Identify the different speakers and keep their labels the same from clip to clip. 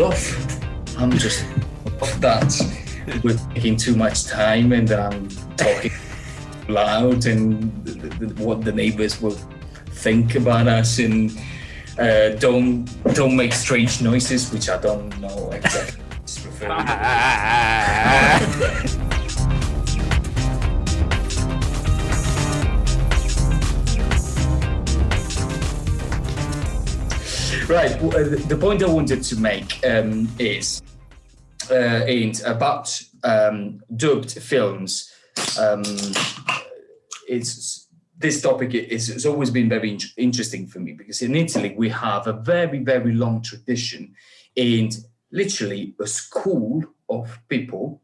Speaker 1: Off. I'm just off that we're taking too much time and I'm talking loud and th- th- what the neighbors will think about us and uh, don't don't make strange noises, which I don't know exactly. Right. uh, The point I wanted to make um, is uh, and about um, dubbed films. Um, it's this topic is has always been very in- interesting for me because in Italy we have a very very long tradition and literally a school of people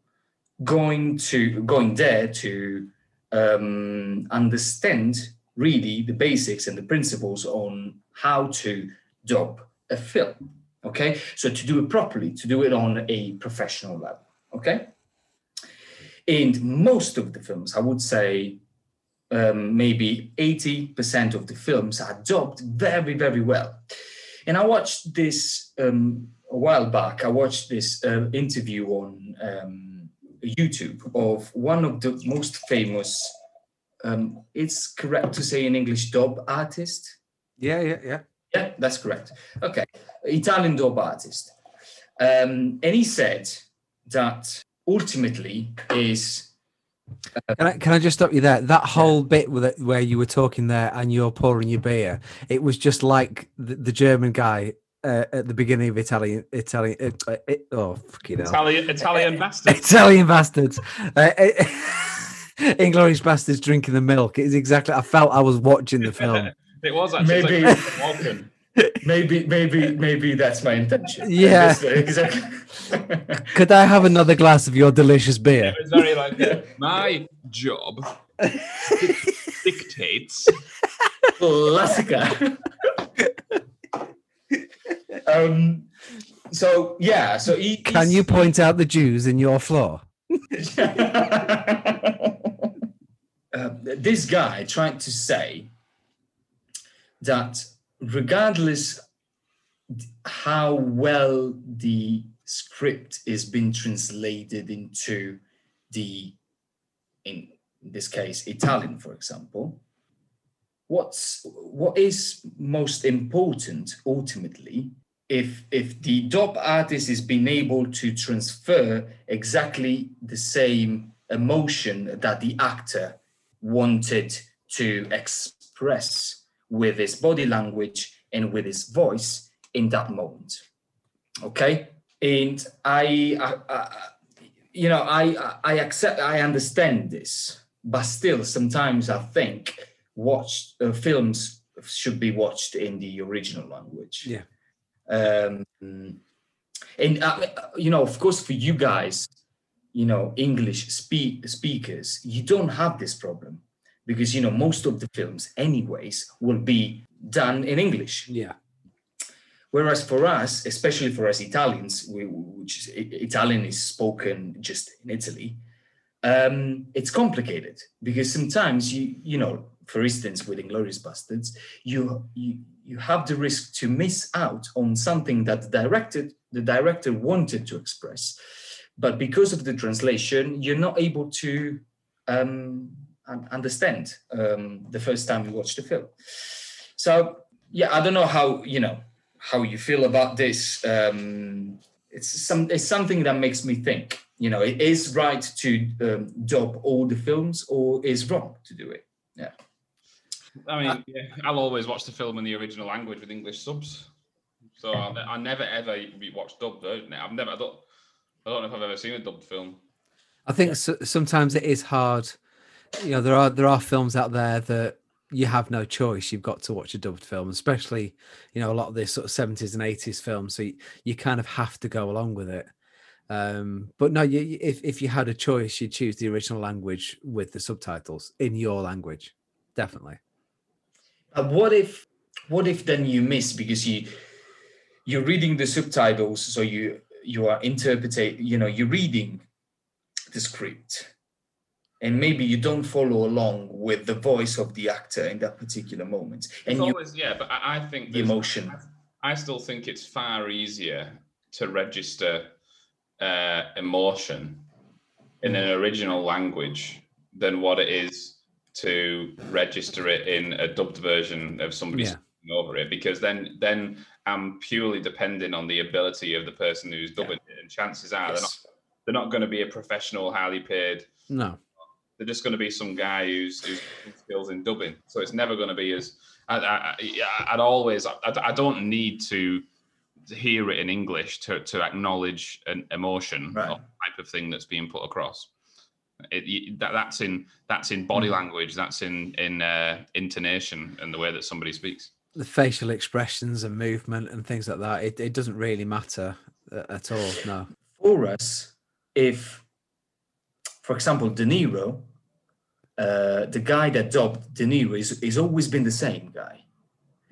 Speaker 1: going to going there to um, understand really the basics and the principles on how to dub a film. Okay, so to do it properly, to do it on a professional level. Okay, and most of the films, I would say, um, maybe 80% of the films are dubbed very, very well. And I watched this um, a while back. I watched this uh, interview on um, YouTube of one of the most famous. Um, it's correct to say in English dub artist.
Speaker 2: Yeah, yeah, yeah.
Speaker 1: Yeah, that's correct. Okay, Italian dub artist, um, and he said that ultimately is
Speaker 2: Can I, can I just stop you there? That whole bit with it, where you were talking there and you're pouring your beer, it was just like the, the German guy uh, at the beginning of Italian, Italian, uh, uh, it, oh, fucking hell.
Speaker 3: Italian, Italian bastard.
Speaker 2: Italian bastards. Uh, Inglorious bastards drinking the milk. It's exactly. I felt I was watching the film.
Speaker 3: It was actually it's
Speaker 1: Maybe-
Speaker 3: like Walken.
Speaker 1: maybe, maybe, maybe that's my intention.
Speaker 2: Yeah.
Speaker 1: Exactly.
Speaker 2: Could I have another glass of your delicious beer?
Speaker 3: It was very like my job dictates.
Speaker 1: Classica. um. So yeah. So he.
Speaker 2: Can you point out the Jews in your floor?
Speaker 1: uh, this guy trying to say that regardless how well the script is being translated into the in this case italian for example what's what is most important ultimately if if the dub artist is being able to transfer exactly the same emotion that the actor wanted to express with his body language and with his voice in that moment. Okay? And i, I, I you know i i accept i understand this but still sometimes i think watched uh, films should be watched in the original language.
Speaker 2: Yeah.
Speaker 1: um and uh, you know of course for you guys you know english speak speakers you don't have this problem because you know most of the films anyways will be done in english
Speaker 2: Yeah.
Speaker 1: whereas for us especially for us italians we, which is, italian is spoken just in italy um, it's complicated because sometimes you you know for instance with inglorious bastards you you you have the risk to miss out on something that the director the director wanted to express but because of the translation you're not able to um, understand um, the first time you watch the film so yeah i don't know how you know how you feel about this um, it's some it's something that makes me think you know it is right to um, dub all the films or is wrong to do it yeah
Speaker 3: I mean, yeah, I'll always watch the film in the original language with English subs. So I, I never ever watch dubbed version. I've never. I don't. I don't know if I've ever seen a dubbed film.
Speaker 2: I think s sometimes it is hard. You know, there are there are films out there that you have no choice. You've got to watch a dubbed film, especially you know a lot of this sort of seventies and eighties films. So you, you kind of have to go along with it. Um, but no, you, you- if if you had a choice, you'd choose the original language with the subtitles in your language, definitely.
Speaker 1: Uh, what if what if then you miss because you you're reading the subtitles so you you are interpreting you know you're reading the script and maybe you don't follow along with the voice of the actor in that particular moment. And
Speaker 3: It's
Speaker 1: you
Speaker 3: always yeah, but I, I think
Speaker 1: the emotion.
Speaker 3: I still think it's far easier to register uh, emotion in an original language than what it is to register it in a dubbed version of somebody
Speaker 2: Yeah.
Speaker 3: speaking over it. Because then then I'm purely depending on the ability of the person who's dubbing it and chances are they're not they're not going to be a professional highly paid
Speaker 2: No.
Speaker 3: They're just going to be some guy who's who's skills in dubbing. So it's never going to be as I, I, I- I'd always I, I don't need to hear it in English to to acknowledge an emotion
Speaker 1: Right.
Speaker 3: or type of thing that's being put across. It, that, that's in that's in body language. That's in in uh, intonation and the way that somebody speaks.
Speaker 2: The facial expressions and movement and things like that, it, it doesn't really matter uh, at all. No.
Speaker 1: For us, if, for example, De Niro, uh, the guy that dubbed De Niro is, is always been the same guy.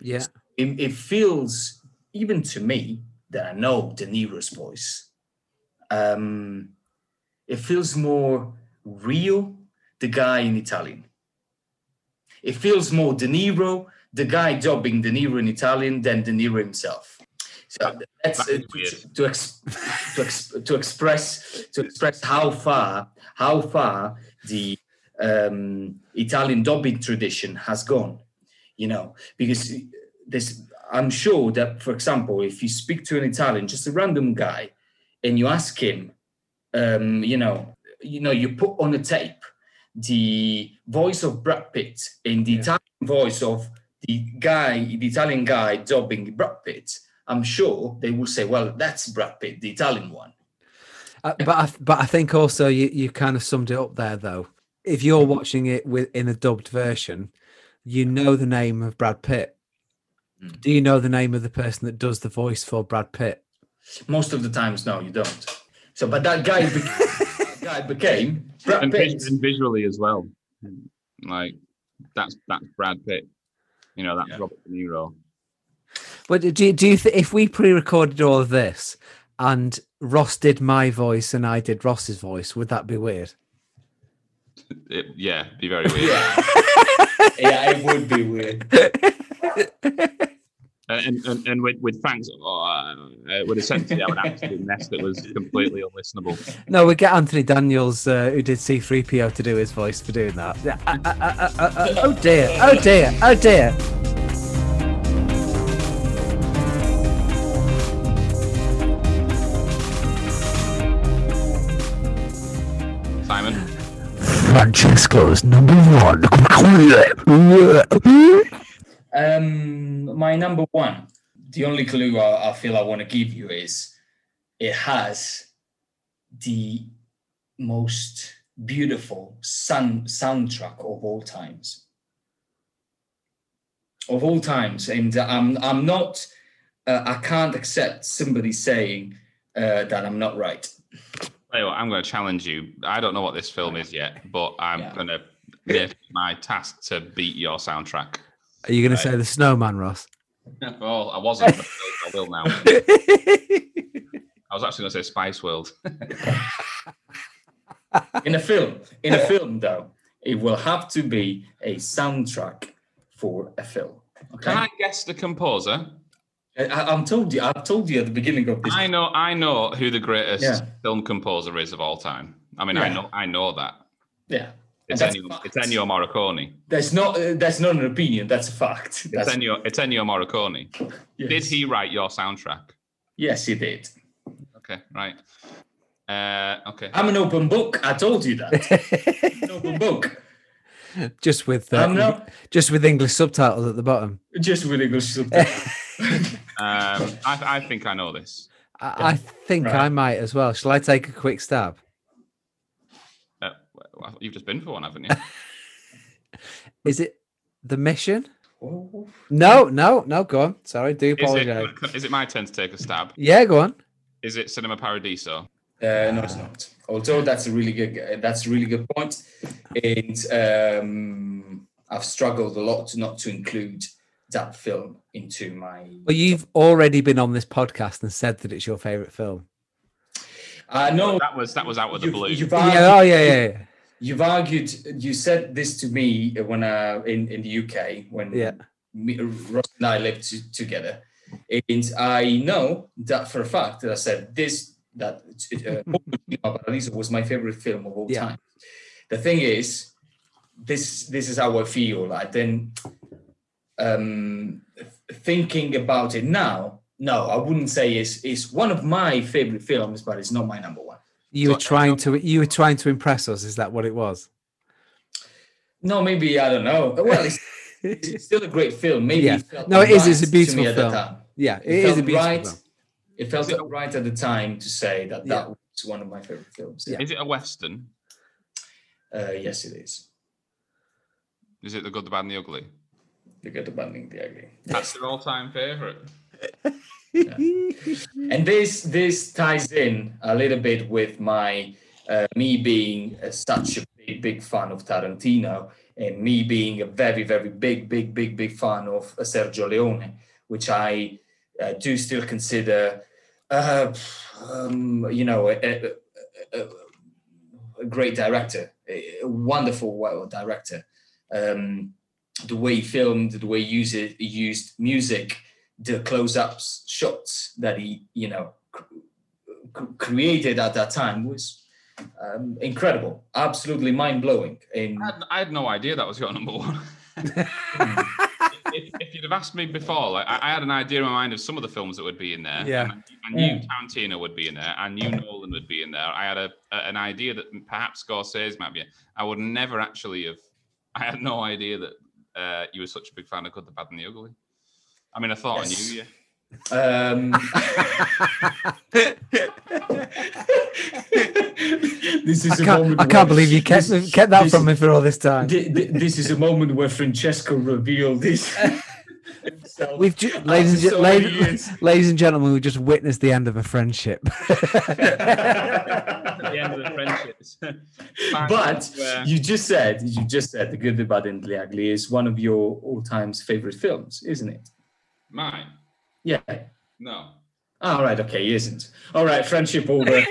Speaker 2: Yeah.
Speaker 1: It, it feels, even to me, that I know De Niro's voice, um, it feels more real, the guy in Italian. It feels more De Niro, the guy dubbing De Niro in Italian, than De Niro himself. So that's uh, to, to, ex, to, ex, to express to express how far how far the um, Italian dubbing tradition has gone. You know, because this I'm sure that, for example, if you speak to an Italian, just a random guy, and you ask him, um, you know, you know, you put on a tape the voice of Brad Pitt and the
Speaker 2: Yeah.
Speaker 1: Italian voice of the guy, the Italian guy dubbing Brad Pitt, I'm sure they will say, well, that's Brad Pitt, the Italian one.
Speaker 2: Uh, but I, but I think also you, you kind of summed it up there though. If you're watching it with in a dubbed version, you know the name of Brad Pitt.
Speaker 1: Mm.
Speaker 2: Do you know the name of the person that does the voice for Brad Pitt?
Speaker 1: Most of the times, no, you don't. So, but that guy, be- that guy became Brad
Speaker 3: and,
Speaker 1: Pitt.
Speaker 3: and visually as well. Like that's that's Brad Pitt. You know, that's
Speaker 1: Yeah.
Speaker 3: Robert De Niro.
Speaker 2: But do you, do you th- if we pre-recorded all of this and Ross did my voice and I did Ross's voice, would that be weird?
Speaker 3: It, yeah, be very weird.
Speaker 1: Yeah. yeah, it would be weird.
Speaker 3: And, and and with with thanks, oh, uh, uh, would essentially have an absolute mess that was completely unlistenable.
Speaker 2: No, we get Anthony Daniels, uh, who did C3PO, to do his voice for doing that. Yeah, uh, uh, uh, uh, uh, oh dear! Oh dear! Oh dear! Francesco's number one.
Speaker 1: Um, my number one, the only clue I, I feel I want to give you is it has the most beautiful sun soundtrack of all times. Of all times, and I'm I'm not. Uh, I can't accept somebody saying uh, that I'm not right.
Speaker 3: Tell you what, I'm going to challenge you. I don't know what this film is yet, but I'm
Speaker 1: Yeah.
Speaker 3: going to make my task to beat your soundtrack.
Speaker 2: Are you going to say the Snowman, Ross?
Speaker 3: Well, oh, I wasn't, but I will now. I was actually going to say Spice World.
Speaker 1: In a film, in a film though, it will have to be a soundtrack for a film. Okay.
Speaker 3: Can I guess the composer?
Speaker 1: I, I'm told you. I've told you at the beginning of this.
Speaker 3: I know, I know who the greatest
Speaker 1: Yeah.
Speaker 3: film composer is of all time. I mean, I know, I know that.
Speaker 1: Yeah,
Speaker 3: It's
Speaker 1: And that's
Speaker 3: Ennio, it's Ennio Morricone.
Speaker 1: that's not. Uh, that's not an opinion. That's a fact.
Speaker 3: It's
Speaker 1: That's,
Speaker 3: Ennio, it's Ennio Morricone.
Speaker 1: yes.
Speaker 3: Did he write your soundtrack?
Speaker 1: Yes, he did.
Speaker 3: Okay, right. Uh, okay.
Speaker 1: I'm an open book. I told you that. an open book.
Speaker 2: just with uh,
Speaker 1: I'm not
Speaker 2: just with English subtitles at the bottom.
Speaker 1: just with English subtitles.
Speaker 3: Um, I, I think I know this.
Speaker 2: I, I think
Speaker 1: Right.
Speaker 2: I might as well. Shall I take a quick stab?
Speaker 3: Uh, well, you've just been for one, haven't you?
Speaker 2: Is it the mission?
Speaker 1: Oh,
Speaker 2: No, no, no. Go on. Sorry, do
Speaker 3: Is
Speaker 2: apologize.
Speaker 3: it, is it my turn to take a stab?
Speaker 2: Yeah, go on.
Speaker 3: Is it Cinema Paradiso?
Speaker 1: Uh, no, it's not. Although that's a really good. That's a really good point, and um, I've struggled a lot to not to include that film into my.
Speaker 2: Well, you've already been on this podcast and said that it's your favorite film.
Speaker 1: I know
Speaker 3: That was that was out of the
Speaker 1: you've,
Speaker 3: blue.
Speaker 1: you've
Speaker 2: Yeah.
Speaker 1: argued,
Speaker 2: Oh, yeah, yeah, yeah.
Speaker 1: you've argued. You said this to me when uh, in in the UK when
Speaker 2: Yeah.
Speaker 1: me, Ross and I lived to, together. And I know that for a fact that I said this that uh, Paradiso was my favorite film of all
Speaker 2: Yeah.
Speaker 1: time. The thing is, this this is how I feel. I then um, thinking about it now. No, I wouldn't say it's it's one of my favorite films, but it's not my number one.
Speaker 2: You
Speaker 3: So-
Speaker 2: were trying to you were trying to impress us. Is that what it was?
Speaker 1: No, maybe I don't know. Well, it's, it's still a great film. Maybe
Speaker 2: Yeah.
Speaker 1: it felt
Speaker 2: No, it is, it's a beautiful
Speaker 1: me at the
Speaker 2: film. Yeah,
Speaker 1: It,
Speaker 2: it is
Speaker 1: felt
Speaker 2: a beautiful
Speaker 1: right.
Speaker 2: film.
Speaker 1: It felt
Speaker 3: it
Speaker 1: right at the time to say that
Speaker 2: Yeah.
Speaker 1: that was one of my favorite films.
Speaker 2: Yeah.
Speaker 3: Is it a western?
Speaker 1: Uh, yes, it is.
Speaker 3: Is it the good, the bad, and the ugly?
Speaker 1: The Good, the Bad, and the Ugly.
Speaker 3: That's their all-time favorite.
Speaker 1: And this this ties in a little bit with my uh, me being uh, such a big big fan of Tarantino and me being a very very big big big big fan of uh, Sergio Leone, which I uh, do still consider, uh, um, you know, a, a, a, a great director, a a wonderful director. Um, the way he filmed, the way he used it, he used music the close-ups shots that he you know cr- cr- created at that time was um, incredible absolutely mind-blowing and
Speaker 3: I had, I had no idea that was your number one. if, if you'd have asked me before, like I, I had an idea in my mind of some of the films that would be in there.
Speaker 2: Yeah.
Speaker 3: and I, I knew Tarantino would be in there. I knew Nolan would be in there. I had a, a an idea that perhaps Scorsese might be. I would never actually have. I had no idea that uh, you were such a big fan of Good, the Bad, and the Ugly. I mean, I thought
Speaker 1: Yes.
Speaker 3: I knew you.
Speaker 1: um, this is
Speaker 2: I
Speaker 1: a
Speaker 2: can't,
Speaker 1: moment
Speaker 2: I can't
Speaker 1: where-
Speaker 2: believe you kept
Speaker 1: this-
Speaker 2: kept that
Speaker 1: this-
Speaker 2: from me for all this time.
Speaker 1: thi- thi- this is a moment where Francesco revealed this himself
Speaker 2: We've ju- ladies, and,
Speaker 1: after
Speaker 2: gen-
Speaker 1: so many
Speaker 2: ladies, ladies and gentlemen, we just witnessed the end of a friendship.
Speaker 3: The end of the friendships.
Speaker 1: but
Speaker 3: Where-
Speaker 1: you just said you just said the good the bad and the ugly is one of your all-time favorite films isn't it
Speaker 3: mine.
Speaker 1: yeah
Speaker 3: No.
Speaker 1: Ah, all right, okay, he isn't. All right, friendship over.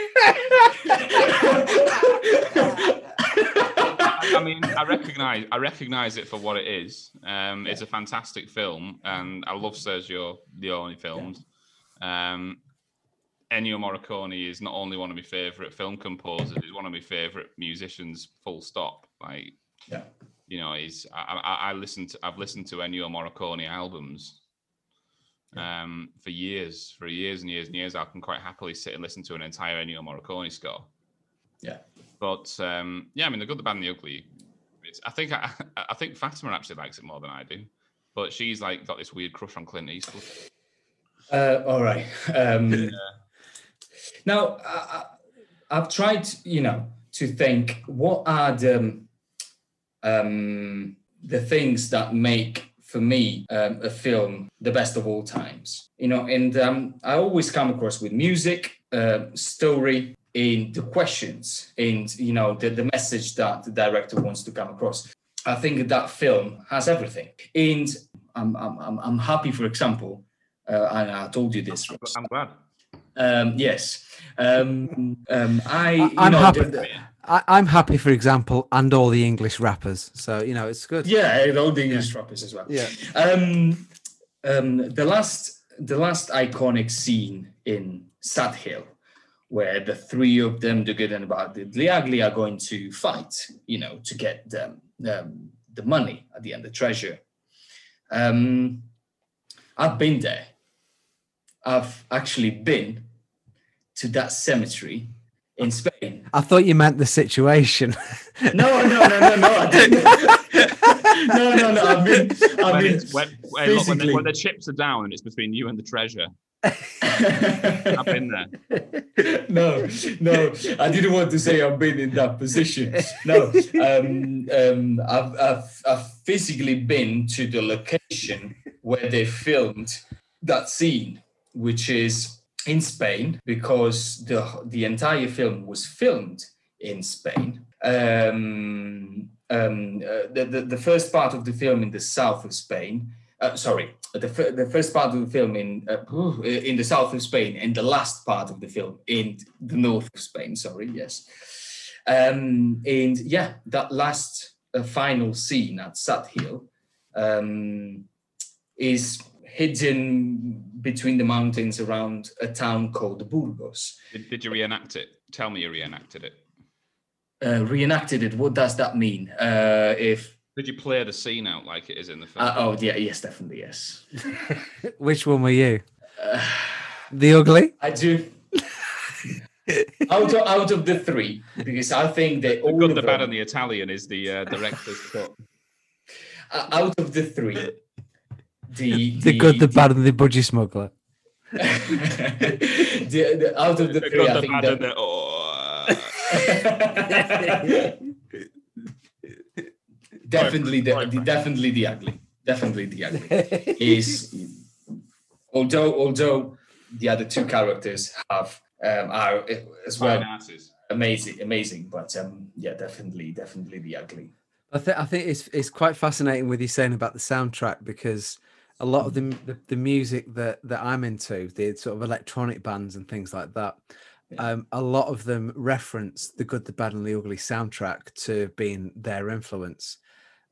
Speaker 3: I mean, I recognize I recognize it for what it is. Um, It's a fantastic film, and I love Sergio Leone films. Um, Ennio Morricone is not only one of my favorite film composers; he's one of my favorite musicians. Full stop. Like,
Speaker 1: yeah.
Speaker 3: you know, he's I, I, I listen to I've listened to Ennio Morricone albums um, for years, for years and years and years. I can quite happily sit and listen to an entire Ennio Morricone score.
Speaker 1: Yeah.
Speaker 3: But um, yeah, I mean, the good, the bad, and the ugly. It's, I think I, I think Fatima actually likes it more than I do, but she's like got this weird crush on Clint Eastwood.
Speaker 1: Uh, all right. Um, Now, I, I've tried, you know, to think what are the um, the things that make for me um, a film the best of all times. You know, and um, I always come across with music, uh, story, and the questions, and you know, the, the message that the director wants to come across. I think that film has everything, and I'm I'm I'm, I'm happy, for example, uh, and I told you this. Ross.
Speaker 3: I'm glad.
Speaker 1: Um, yes. Um, um, I, you
Speaker 2: I'm
Speaker 1: know,
Speaker 2: happy.
Speaker 1: the- the-
Speaker 2: I, I'm happy, for example, and all the English rappers. So you know, it's good.
Speaker 1: yeah, and all the English rappers as well.
Speaker 2: Yeah.
Speaker 1: Um, um, the last, the last iconic scene in Sad Hill, where the three of them, the good and the bad, the the ugly, are going to fight. You know, to get the um, the money at the end, the treasure. Um, I've been there. I've actually been to that cemetery in Spain.
Speaker 2: I thought you meant the situation.
Speaker 1: No, no, no, no, no. No, no, no. I mean, I
Speaker 3: When,
Speaker 1: mean,
Speaker 3: when, when, look, when, the, when the chips are down and it's between you and the treasure, I've been there.
Speaker 1: no, no. I didn't want to say I've been in that position. No, um, um, I've, I've, I've physically been to the location where they filmed that scene, which is in Spain, because the the entire film was filmed in Spain. Um, um, uh, the, the the first part of the film in the south of Spain. Uh, sorry, the, fir- the first part of the film in uh, in the south of Spain, and the last part of the film in the north of Spain. Sorry, yes, um, and yeah, that last final scene at Sad Hill um, is hidden between the mountains around a town called Burgos.
Speaker 3: Did, did you reenact it? Tell me you reenacted it.
Speaker 1: Uh, reenacted it. What does that mean? Uh, if
Speaker 3: Did you play the scene out like it is in the film?
Speaker 1: uh, oh yeah, yes, definitely yes.
Speaker 2: Which one were you?
Speaker 1: Uh,
Speaker 2: The ugly?
Speaker 1: I do. out of out of the three, because I think that
Speaker 3: the
Speaker 1: all
Speaker 3: good, the bad,
Speaker 1: them-
Speaker 3: and the Italian is the uh, director's cut.
Speaker 1: uh, out of the three, the
Speaker 2: The good, the bad, and the budgie smuggler.
Speaker 1: the, the- out of the
Speaker 3: The
Speaker 1: three,
Speaker 3: good,
Speaker 1: I
Speaker 3: the
Speaker 1: think
Speaker 3: bad,
Speaker 1: that-
Speaker 3: and the oh.
Speaker 1: Definitely the, the definitely the ugly. Definitely the ugly. Is although although the other two characters have um, are uh, as well
Speaker 3: Fine
Speaker 1: amazing amazing but um yeah definitely definitely the ugly.
Speaker 2: I think I think it's it's quite fascinating with you saying about the soundtrack because a lot of the the, the music that that I'm into, the sort of electronic bands and things like that,
Speaker 1: Yeah.
Speaker 2: um, a lot of them reference the good, the bad, and the ugly soundtrack to being their influence.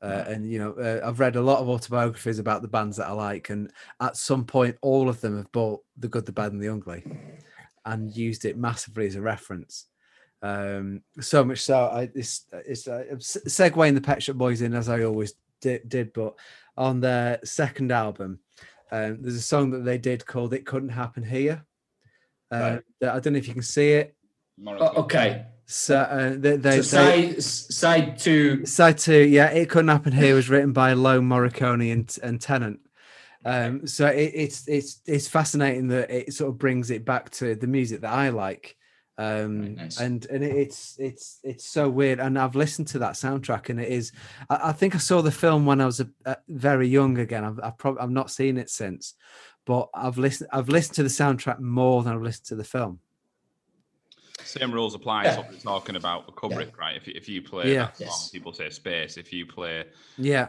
Speaker 2: Uh, and you know, uh, I've read a lot of autobiographies about the bands that I like, and at some point, all of them have bought the good, the bad, and the ugly, and used it massively as a reference. Um, so much so, I it's it's uh, segueing the Pet Shop Boys in as I always did, did but on their second album, um, there's a song that they did called "It Couldn't Happen Here." Uh,
Speaker 1: Right.
Speaker 2: I don't know if you can see it.
Speaker 1: Oh, okay
Speaker 2: So uh, they, they,
Speaker 1: so
Speaker 2: they-
Speaker 1: side side two
Speaker 2: Side two, yeah, it couldn't happen here was written by Lowe Morricone and, and Tennant. Um, so it, it's it's it's fascinating that it sort of brings it back to the music that I like, um,
Speaker 1: Right, nice.
Speaker 2: and and it's it's it's so weird. And I've listened to that soundtrack, and it is. I, I think I saw the film when I was a, a very young again. I've I've, prob- I've not seen it since, but I've listened I've listened to the soundtrack more than I've listened to the film.
Speaker 3: Same rules apply.
Speaker 1: Yeah.
Speaker 3: to what we're talking about with Kubrick, right? If you, if you play
Speaker 2: Yeah.
Speaker 3: that song,
Speaker 1: Yes.
Speaker 3: people say space. If you play,
Speaker 2: Yeah.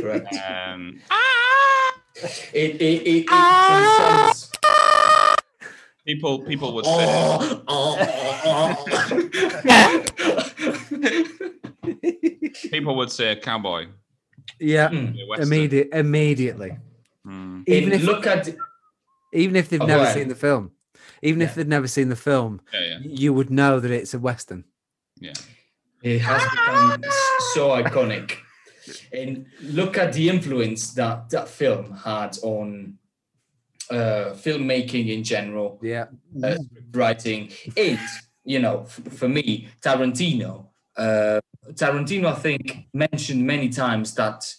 Speaker 1: correct
Speaker 3: um,
Speaker 1: it it, it, it transcends
Speaker 3: people people would say,
Speaker 1: oh, oh, oh.
Speaker 3: people would say cowboy.
Speaker 2: Yeah,
Speaker 1: Mm.
Speaker 2: immediate immediately.
Speaker 3: Mm.
Speaker 2: Even if
Speaker 1: look at
Speaker 2: even if they've
Speaker 1: Oh,
Speaker 2: never
Speaker 1: ahead.
Speaker 2: seen the film even if they've never seen the film
Speaker 3: Yeah, yeah,
Speaker 2: you would know that it's a western
Speaker 3: yeah.
Speaker 1: it has become so iconic and look at the influence that that film had on uh, filmmaking in general
Speaker 2: yeah
Speaker 1: uh, writing and you know f- for me tarantino uh, tarantino i think mentioned many times that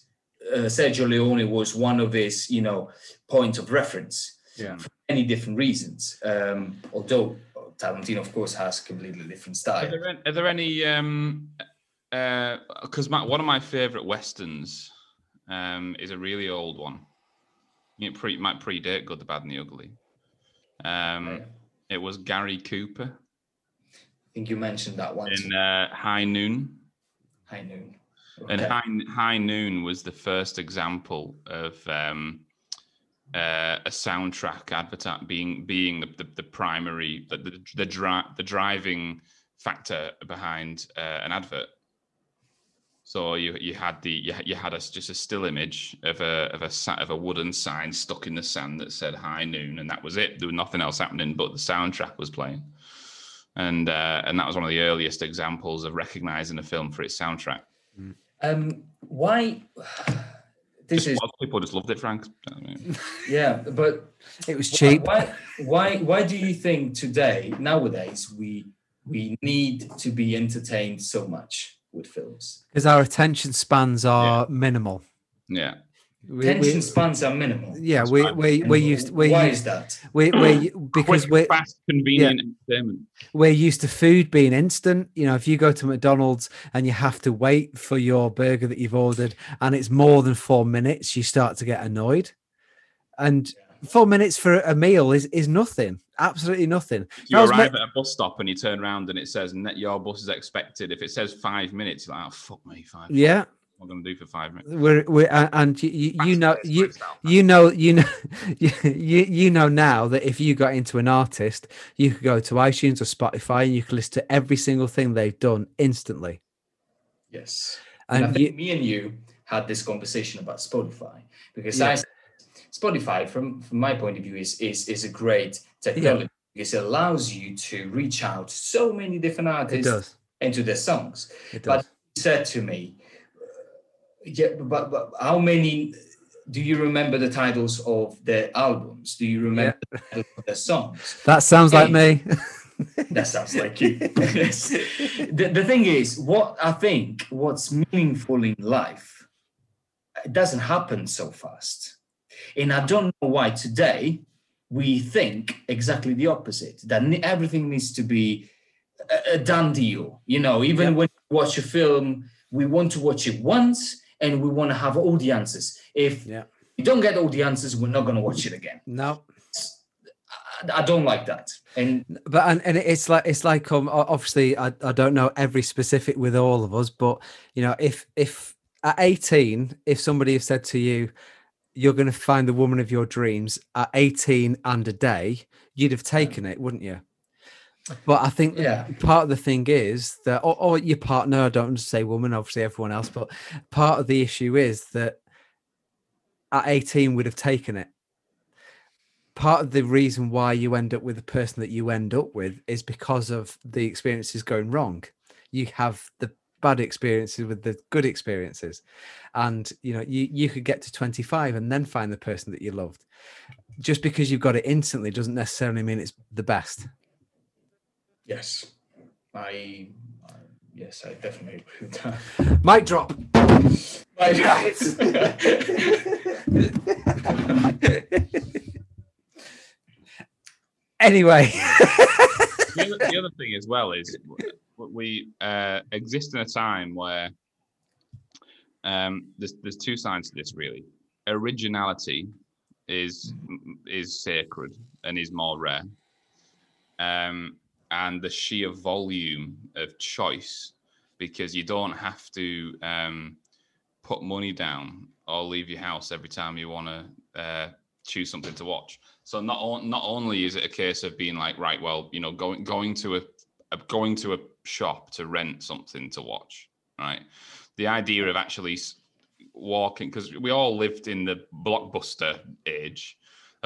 Speaker 1: uh, sergio leone was one of his you know points of reference
Speaker 2: yeah
Speaker 1: for many different reasons um, although tarantino of course has completely different
Speaker 3: Are
Speaker 1: style
Speaker 3: there, an- are there any? Um, because one of my favorite westerns um, is a really old one. It pre, might predate Good, the Bad, and the Ugly. Um. It was Gary Cooper
Speaker 1: I think you mentioned that one.
Speaker 3: in uh, High Noon.
Speaker 1: High noon.
Speaker 3: And High, High Noon was the first example of um, uh, a soundtrack advert being being the, the, the primary the the the, dri- the driving factor behind uh, an advert. So you you had the you, had- you had a, just a still image of a of a of a wooden sign stuck in the sand that said High Noon, and that was it. There was nothing else happening, but the soundtrack was playing. And uh, and that was one of the earliest examples of recognizing a film for its soundtrack.
Speaker 1: Um, why? This
Speaker 3: Just
Speaker 1: is
Speaker 3: was. people just loved it, Frank. I mean,
Speaker 1: yeah, but
Speaker 2: it was cheap
Speaker 1: Why, why? Why do you think today, nowadays, we we need to be entertained so much with films?
Speaker 2: because our attention spans are minimal
Speaker 3: yeah,
Speaker 2: we,
Speaker 1: Attention
Speaker 2: we,
Speaker 1: spans are minimal.
Speaker 2: yeah we
Speaker 3: fine.
Speaker 2: we we're used we're
Speaker 1: why
Speaker 2: used,
Speaker 1: is that?
Speaker 2: we we because
Speaker 3: quick,
Speaker 2: we're
Speaker 3: fast, convenient entertainment.
Speaker 2: we're used to food being instant. You know, if you go to McDonald's and you have to wait for your burger that you've ordered and it's more than four minutes, you start to get annoyed. And four minutes for a meal is is nothing, absolutely nothing.
Speaker 3: You arrive
Speaker 2: me-
Speaker 3: at a bus stop and you turn around and it says your bus is expected. If it says five minutes, you're like, oh fuck me, five. minutes.
Speaker 2: Yeah,
Speaker 3: What am gonna do for five minutes?
Speaker 2: we're we are and you you, you know you.
Speaker 3: fast, fast,
Speaker 2: You know, you know, you, you you know now that if you got into an artist, you could go to iTunes or Spotify and you could listen to every single thing they've done instantly.
Speaker 1: Yes. And,
Speaker 2: And
Speaker 1: I
Speaker 2: you,
Speaker 1: me and you had this conversation about Spotify because
Speaker 2: Yeah.
Speaker 1: I said Spotify, from from my point of view, is is is a great technology because it allows you to reach out to so many different artists
Speaker 2: does.
Speaker 1: and to their songs. But
Speaker 2: does.
Speaker 1: he said to me, "Yeah, but, but how many? Do you remember the titles of the albums? Do you remember the titles the songs?"
Speaker 2: That sounds like me.
Speaker 1: That sounds like you. The, the thing is, what I think what's meaningful in life it doesn't happen so fast. And I don't know why today we think exactly the opposite that everything needs to be a, a done deal. You know, even when we watch a film, we want to watch it once and we want to have all the answers. If
Speaker 2: Yeah.
Speaker 1: we don't get all the answers, we're not going to watch it again.
Speaker 2: No,
Speaker 1: I, don't like that. And
Speaker 2: but and, and it's like it's like um obviously I, I don't know every specific with all of us but you know if if at 18 if somebody have said to you you're going to find the woman of your dreams at 18 and a day you'd have taken it wouldn't you but i think
Speaker 1: yeah,
Speaker 2: part of the thing is that or, or your partner i don't say woman obviously everyone else but part of the issue is that at 18 would have taken it. Part of the reason why you end up with the person that you end up with is because of the experiences going wrong. You have the bad experiences with the good experiences. And you know you you could get to 25 and then find the person that you loved. Just because you've got it instantly doesn't necessarily mean it's the best
Speaker 1: yes, I, I yes, I definitely agree with that.
Speaker 2: mic drop. Anyway.
Speaker 3: The, other, the other thing as well is we uh, exist in a time where um, there's there's two sides to this really. Originality is is sacred and is more rare, um, and the sheer volume of choice because you don't have to um, put money down or leave your house every time you want to uh, choose something to watch. So not not only is it a case of being like, right, well, you know, going going to a, a going to a shop to rent something to watch, right? The idea of actually walking because we all lived in the blockbuster age,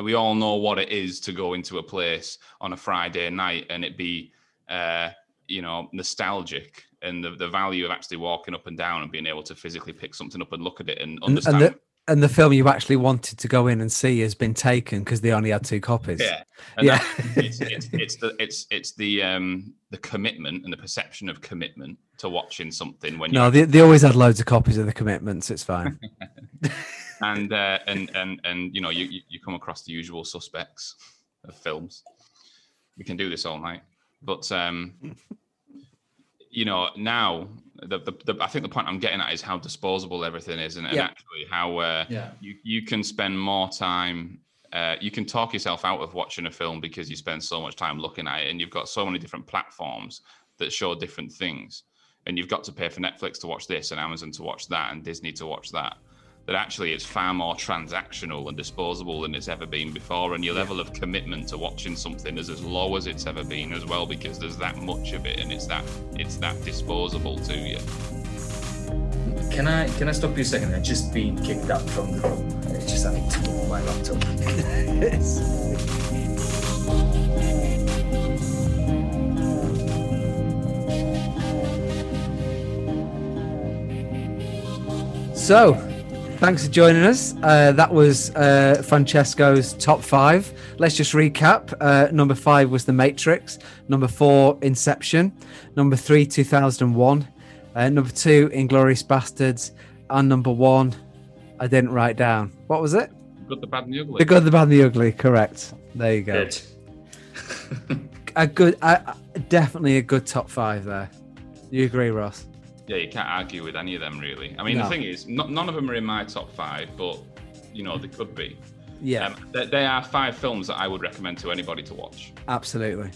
Speaker 3: we all know what it is to go into a place on a Friday night and it be, uh, you know, nostalgic and the, the value of actually walking up and down and being able to physically pick something up and look at it and
Speaker 2: and,
Speaker 3: understand.
Speaker 2: and the and the film you actually wanted to go in and see has been taken because they only had two copies
Speaker 3: Yeah, and
Speaker 2: Yeah.
Speaker 3: it's, it's it's the it's it's the um the commitment and the perception of commitment to watching something when you
Speaker 2: no they, they always had loads of copies of the commitments it's fine
Speaker 3: and uh, and and and you know you you come across the usual suspects of films. We can do this all night, but um, you know now the, the, the I think the point I'm getting at is how disposable everything is, and, and
Speaker 2: Yeah.
Speaker 3: actually how uh,
Speaker 1: yeah,
Speaker 3: you you can spend more time. Uh, you can talk yourself out of watching a film because you spend so much time looking at it, and you've got so many different platforms that show different things. And you've got to pay for Netflix to watch this, and Amazon to watch that, and Disney to watch that. That actually it's far more transactional and disposable than it's ever been before, and your level of commitment to watching something is as low as it's ever been as well, because there's that much of it, and it's that it's that disposable to you.
Speaker 1: Can I can I stop you a second? I've just been kicked up from the room. I just having to move my laptop.
Speaker 2: So, thanks for joining us. Uh, that was uh, Francesco's top five. Let's just recap. Uh, number five was The Matrix. Number four, Inception. Number three, 2001. Uh, number two, Inglorious Bastards. And number one, I didn't write down. What was it?
Speaker 3: Good, the bad, and the ugly.
Speaker 2: The Good, the Bad, and the Ugly. Correct. There you go.
Speaker 1: Good.
Speaker 2: A good, uh, definitely a good top five there. You agree, Ross?
Speaker 3: Yeah, you can't argue with any of them really. I mean,
Speaker 2: No.
Speaker 3: the thing is, not, none of them are in my top five, but you know they could be.
Speaker 2: Yeah,
Speaker 3: Um, they, they are five films that I would recommend to anybody to watch.
Speaker 2: absolutely.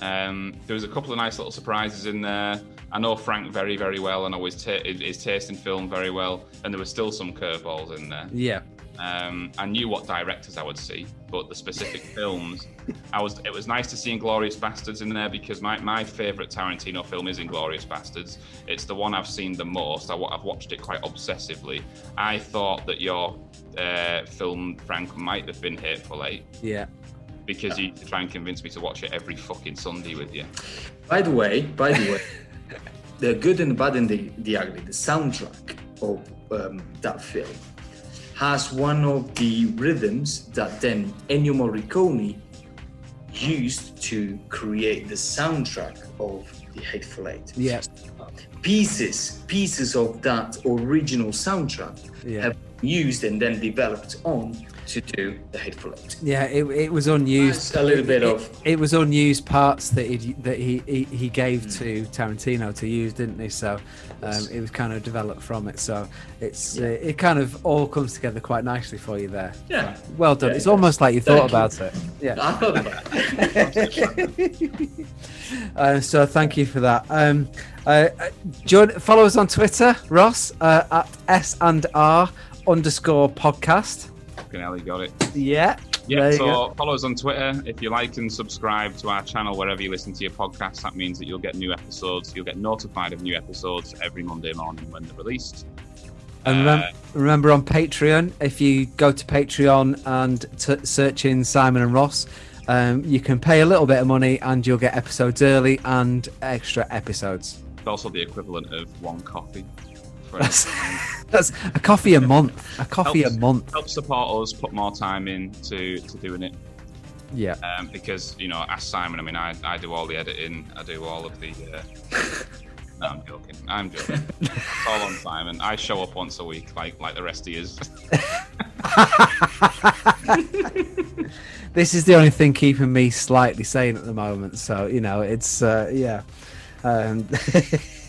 Speaker 3: Um, there was a couple of nice little surprises in there. I know Frank very, very well, and always ta- his taste in film very well, and there were still some curveballs in there.
Speaker 2: Yeah.
Speaker 3: Um, I knew what directors I would see, but the specific films, I was. It was nice to see Inglorious Bastards in there because my, my favorite Tarantino film is Inglorious Bastards. It's the one I've seen the most. I, have watched it quite obsessively. I thought that your uh, film, Frank, might have been Hateful Eight
Speaker 2: Yeah.
Speaker 3: because you try and convince me to watch it every fucking Sunday with you.
Speaker 1: By the way, by the way, the good and the bad and the, the ugly, the soundtrack of um, that film has one of the rhythms that then Ennio Morricone used to create the soundtrack of the Hateful Eight.
Speaker 2: Yeah.
Speaker 1: Pieces, pieces of that original soundtrack
Speaker 2: Yeah.
Speaker 1: have used and then developed on to do the Hateful Eight.
Speaker 2: Yeah, it, it was unused.
Speaker 1: Just a little bit
Speaker 2: it,
Speaker 1: of-
Speaker 2: It was unused parts that he that he he, he gave
Speaker 1: Hmm.
Speaker 2: to Tarantino to use, didn't he? So um, it was kind of developed from it. So it's uh, it kind of all comes together quite nicely for you there.
Speaker 1: Yeah.
Speaker 2: Well done.
Speaker 1: Yeah,
Speaker 2: it's
Speaker 1: yeah.
Speaker 2: almost like you thought
Speaker 1: Thank
Speaker 2: about it. Yeah.
Speaker 1: I thought about it.
Speaker 2: Uh, so thank you for that. Um, uh, uh, you want- follow us on Twitter, Ross, uh, at S and R underscore podcast.
Speaker 3: You got it.
Speaker 2: Yeah.
Speaker 3: Yeah, so
Speaker 2: go.
Speaker 3: follow us on Twitter. If you like and subscribe to our channel wherever you listen to your podcasts, that means that you'll get new episodes. You'll get notified of new episodes every Monday morning when they're released.
Speaker 2: And
Speaker 3: Uh,
Speaker 2: remember, remember on Patreon, if you go to Patreon and t- search in Simon and Ross, um, you can pay a little bit of money and you'll get episodes early and extra episodes.
Speaker 3: It's also the equivalent of one coffee. For
Speaker 2: That's, that's a coffee a month. A coffee
Speaker 3: Helps.
Speaker 2: a month.
Speaker 3: help support us, put more time in to, to doing it.
Speaker 2: Yeah.
Speaker 3: Um, because you know, ask Simon. I mean, I, I do all the editing. I do all of the. Uh... no, I'm joking. I'm joking. it's all on Simon. I show up once a week, like like the rest of yous.
Speaker 2: This is the only thing keeping me slightly sane at the moment. So, you know, it's, uh, yeah. Um,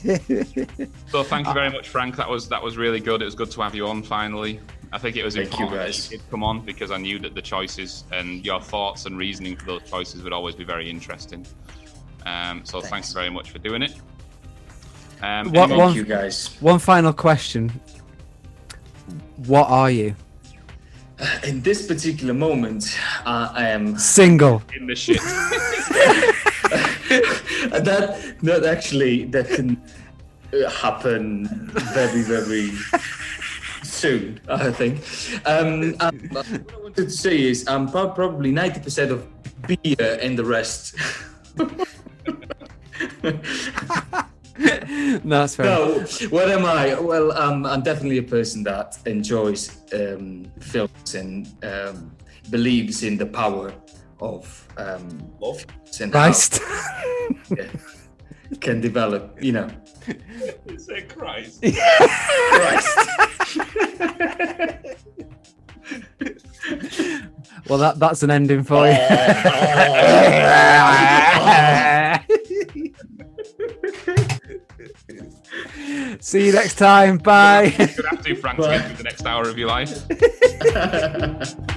Speaker 3: So thank you very much, Frank. That was that was really good. It was good to have you on finally. I think it was
Speaker 1: Thank you,
Speaker 3: important that
Speaker 1: guys.
Speaker 3: you did come on because I knew that the choices and your thoughts and reasoning for those choices would always be very interesting. Um, so thanks.
Speaker 1: Thanks.
Speaker 3: very much for doing it. Um,
Speaker 2: What-
Speaker 3: anyone-
Speaker 2: one-
Speaker 1: Thank you guys.
Speaker 2: one final question What are you?
Speaker 1: In this particular moment, uh, I am
Speaker 2: Single.
Speaker 3: in the shit.
Speaker 1: that that actually that can uh, happen very very soon. I think. Um, um, what I wanted to say is I'm prob- probably ninety percent of beer and the rest.
Speaker 2: no, that's fair.
Speaker 1: no, what am I? Well, um, I'm definitely a person that enjoys um, films and um, believes in the power of um,
Speaker 3: Love.
Speaker 1: and
Speaker 2: Christ.
Speaker 1: yeah, can develop. You know,
Speaker 3: Say Christ.
Speaker 1: Christ.
Speaker 2: well, that that's an ending for you. See you next time. Bye.
Speaker 3: Good have to, Frank, to
Speaker 1: Bye.
Speaker 3: get through the next hour of your life.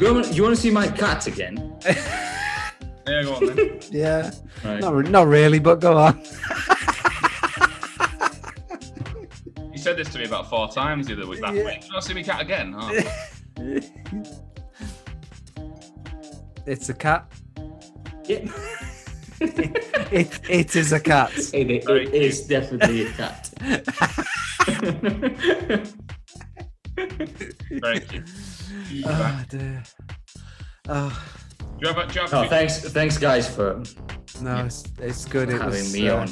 Speaker 1: You want, you want to see my cat again?
Speaker 3: Yeah, go on then.
Speaker 2: yeah.
Speaker 1: Right.
Speaker 2: Not, re- not really, but go on.
Speaker 3: You said this to me about four times the other week. Last
Speaker 2: Yeah.
Speaker 3: week. You want to see my cat again? Oh.
Speaker 2: It's a cat.
Speaker 1: Yeah.
Speaker 2: It, it is a cat.
Speaker 1: It, it
Speaker 3: Very
Speaker 1: is definitely a cat.
Speaker 3: Very cute. Do you
Speaker 2: Oh,
Speaker 3: have,
Speaker 2: dear. Oh,
Speaker 3: do you have, do you have
Speaker 1: Oh, thanks, thanks, guys, for
Speaker 2: no, it's, it's good. It
Speaker 1: having
Speaker 2: was,
Speaker 1: me
Speaker 2: uh,
Speaker 1: on.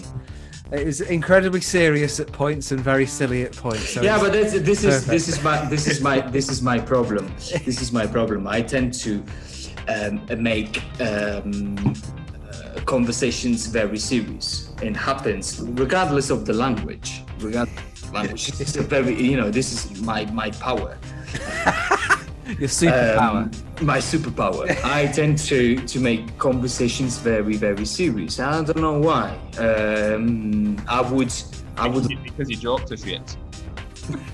Speaker 2: It was incredibly serious at points and very silly at points. So
Speaker 1: Yeah, but that's, this is this is my this is my this is my problem. This is my problem. I tend to um, make um, uh, conversations very serious and happens regardless of the language. Regardless of the language, this is a very you know this is my my power.
Speaker 2: your superpower.
Speaker 1: Um, my superpower. I tend to to make conversations very very serious. I don't know why. Um, I would I would
Speaker 3: because you joked to shit.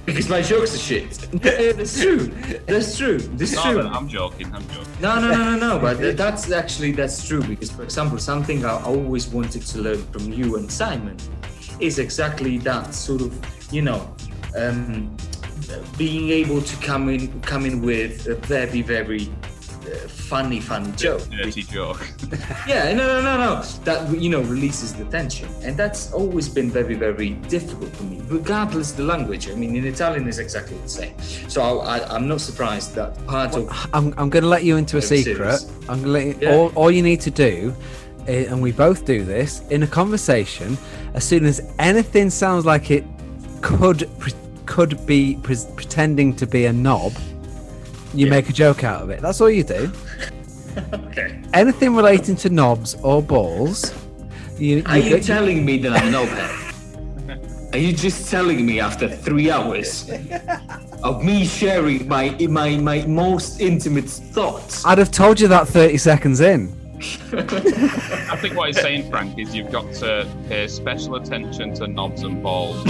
Speaker 1: because my jokes are shit. That's true. That's true. That's
Speaker 3: No,
Speaker 1: true.
Speaker 3: no, I'm joking. I'm joking.
Speaker 1: No, no, no, no, no. But that's actually that's true because, for example, something I always wanted to learn from you and Simon is exactly that sort of, you know, um, being able to come in, come in with a very, very uh, funny, funny joke.
Speaker 3: Dirty joke.
Speaker 1: Yeah, no, no, no, no. That you know releases the tension, and that's always been very, very difficult for me, regardless the language. I mean, in Italian is exactly the same. So I, I, I'm not surprised that part of
Speaker 2: I'm, I'm going to let you into a
Speaker 1: I'm
Speaker 2: secret.
Speaker 1: serious.
Speaker 2: I'm going to let you,
Speaker 1: Yeah.
Speaker 2: all, all you need to do, i- and we both do this in a conversation. As soon as anything sounds like it could pre- could be pre- pretending to be a knob, you
Speaker 1: Yeah.
Speaker 2: make a joke out of it. That's all you do.
Speaker 1: okay.
Speaker 2: Anything relating to knobs or balls, you,
Speaker 1: Are you
Speaker 2: get-
Speaker 1: telling me that I'm an knobhead? Are you just telling me after three hours of me sharing my my my most intimate thoughts?
Speaker 2: I'd have told you that 30 seconds in.
Speaker 3: I think what he's saying, Frank, is you've got to pay special attention to knobs and balls.